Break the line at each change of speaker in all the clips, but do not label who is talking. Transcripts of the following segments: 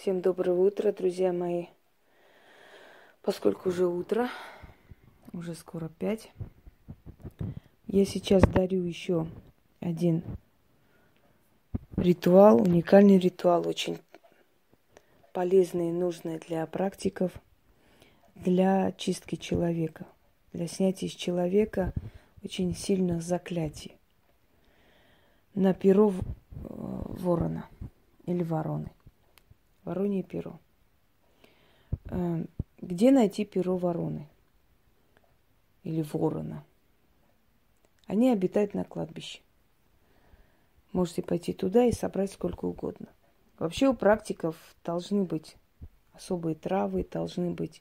Всем доброго утра, друзья мои. Поскольку уже утро, уже скоро пять, я сейчас дарю еще один ритуал, уникальный ритуал, очень полезный и нужный для практиков, для чистки человека, для снятия из человека очень сильных заклятий на перо э, ворона или вороны. Воронье перо. Э, где найти перо вороны? Или ворона? Они обитают на кладбище. Можете пойти туда и собрать сколько угодно. Вообще у практиков должны быть особые травы, должны быть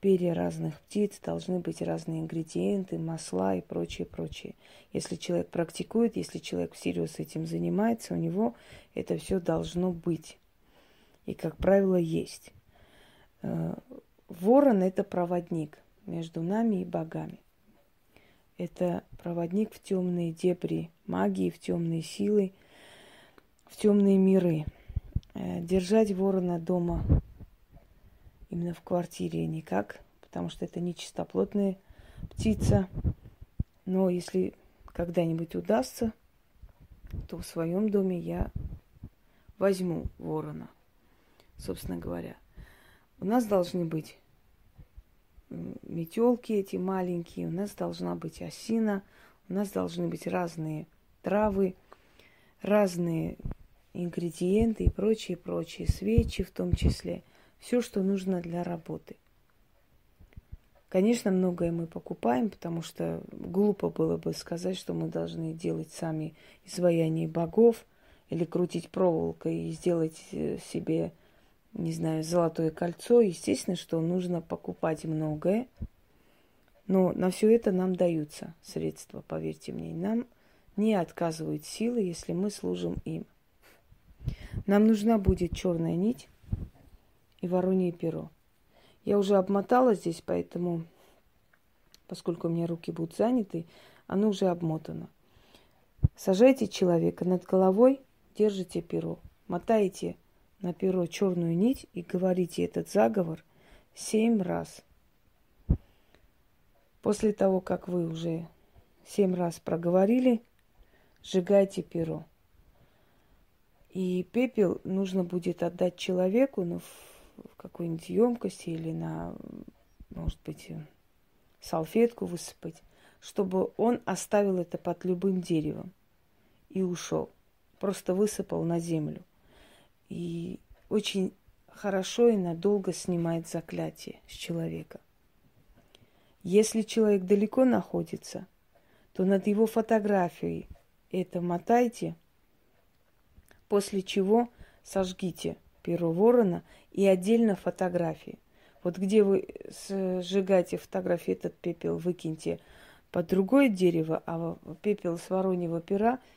перья разных птиц, должны быть разные ингредиенты, масла и прочее, прочее. Если человек практикует, если человек всерьез этим занимается, у него это все должно быть и, как правило, есть. Э, ворон – это проводник между нами и богами. Это проводник в темные дебри магии, в темные силы, в темные миры. Э, держать ворона дома именно в квартире никак, потому что это не чистоплотная птица. Но если когда-нибудь удастся, то в своем доме я возьму ворона – собственно говоря. У нас должны быть метелки эти маленькие, у нас должна быть осина, у нас должны быть разные травы, разные ингредиенты и прочие, прочие, свечи в том числе. Все, что нужно для работы. Конечно, многое мы покупаем, потому что глупо было бы сказать, что мы должны делать сами изваяние богов или крутить проволокой и сделать э, себе не знаю, золотое кольцо, естественно, что нужно покупать многое. Но на все это нам даются средства, поверьте мне. Нам не отказывают силы, если мы служим им. Нам нужна будет черная нить и воронье перо. Я уже обмотала здесь, поэтому, поскольку у меня руки будут заняты, оно уже обмотано. Сажайте человека над головой, держите перо, мотаете на перо черную нить и говорите этот заговор семь раз. После того, как вы уже семь раз проговорили, сжигайте перо. И пепел нужно будет отдать человеку, ну, в какой-нибудь емкости или на, может быть, салфетку высыпать, чтобы он оставил это под любым деревом и ушел. Просто высыпал на землю и очень хорошо и надолго снимает заклятие с человека. Если человек далеко находится, то над его фотографией это мотайте, после чего сожгите перо ворона и отдельно фотографии. Вот где вы сжигаете фотографии, этот пепел выкиньте под другое дерево, а пепел с вороньего пера –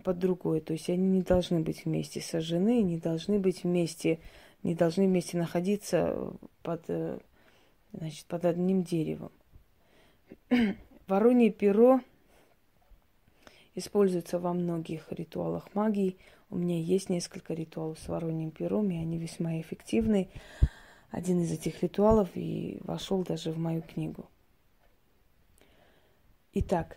под другое. То есть они не должны быть вместе сожжены, не должны быть вместе, не должны вместе находиться под, э, значит, под одним деревом. Воронье перо используется во многих ритуалах магии. У меня есть несколько ритуалов с вороньим пером, и они весьма эффективны. Один из этих ритуалов и вошел даже в мою книгу. Итак,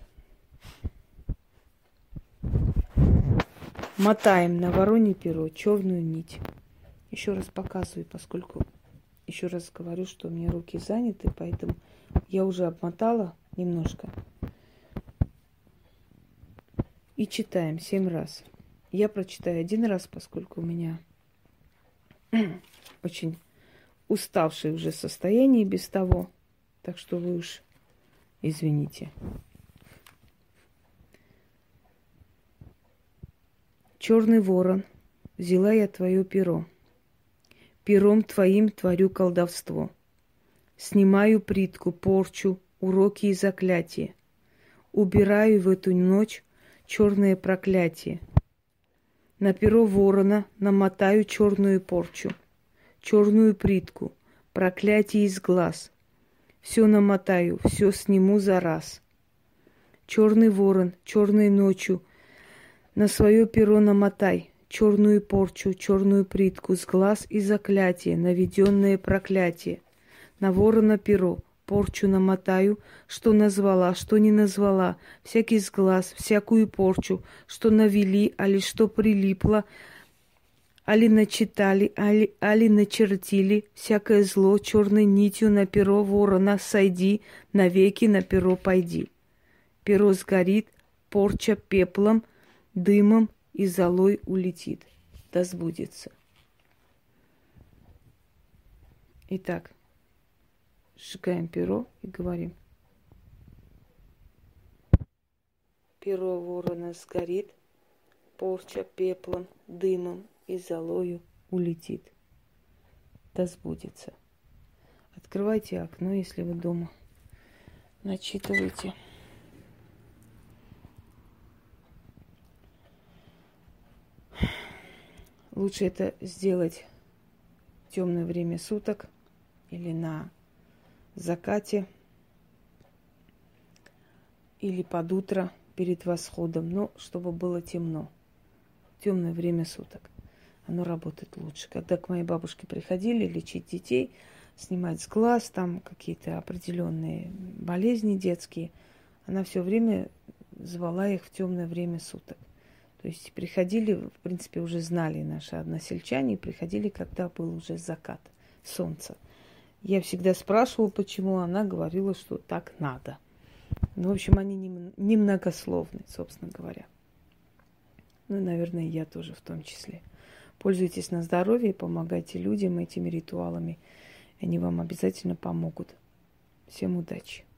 мотаем на воронье перо черную нить. Еще раз показываю, поскольку еще раз говорю, что у меня руки заняты, поэтому я уже обмотала немножко. И читаем семь раз. Я прочитаю один раз, поскольку у меня очень уставшее уже состояние без того. Так что вы уж извините. Черный ворон, взяла я твое перо. Пером твоим творю колдовство. Снимаю притку, порчу, уроки и заклятия. Убираю в эту ночь черное проклятие. На перо ворона намотаю черную порчу, черную притку, проклятие из глаз. Все намотаю, все сниму за раз. Черный ворон, черной ночью на свое перо намотай черную порчу, черную притку, с глаз и заклятие, наведенное проклятие. На ворона перо, порчу намотаю, что назвала, что не назвала, всякий сглаз, всякую порчу, что навели, али что прилипло, али начитали, али, али начертили, всякое зло черной нитью на перо ворона сойди, навеки на перо пойди. Перо сгорит, порча пеплом, дымом и золой улетит. Да сбудется. Итак, сжигаем перо и говорим. Перо ворона сгорит, порча пеплом, дымом и золою улетит. Да сбудется. Открывайте окно, если вы дома. Начитывайте. Лучше это сделать в темное время суток или на закате или под утро перед восходом, но чтобы было темно. Темное время суток. Оно работает лучше. Когда к моей бабушке приходили лечить детей, снимать с глаз, там какие-то определенные болезни детские, она все время звала их в темное время суток. То есть приходили, в принципе, уже знали наши односельчане, приходили, когда был уже закат солнца. Я всегда спрашивала, почему она говорила, что так надо. Ну, в общем, они немногословны, собственно говоря. Ну, наверное, я тоже в том числе. Пользуйтесь на здоровье, помогайте людям этими ритуалами. Они вам обязательно помогут. Всем удачи!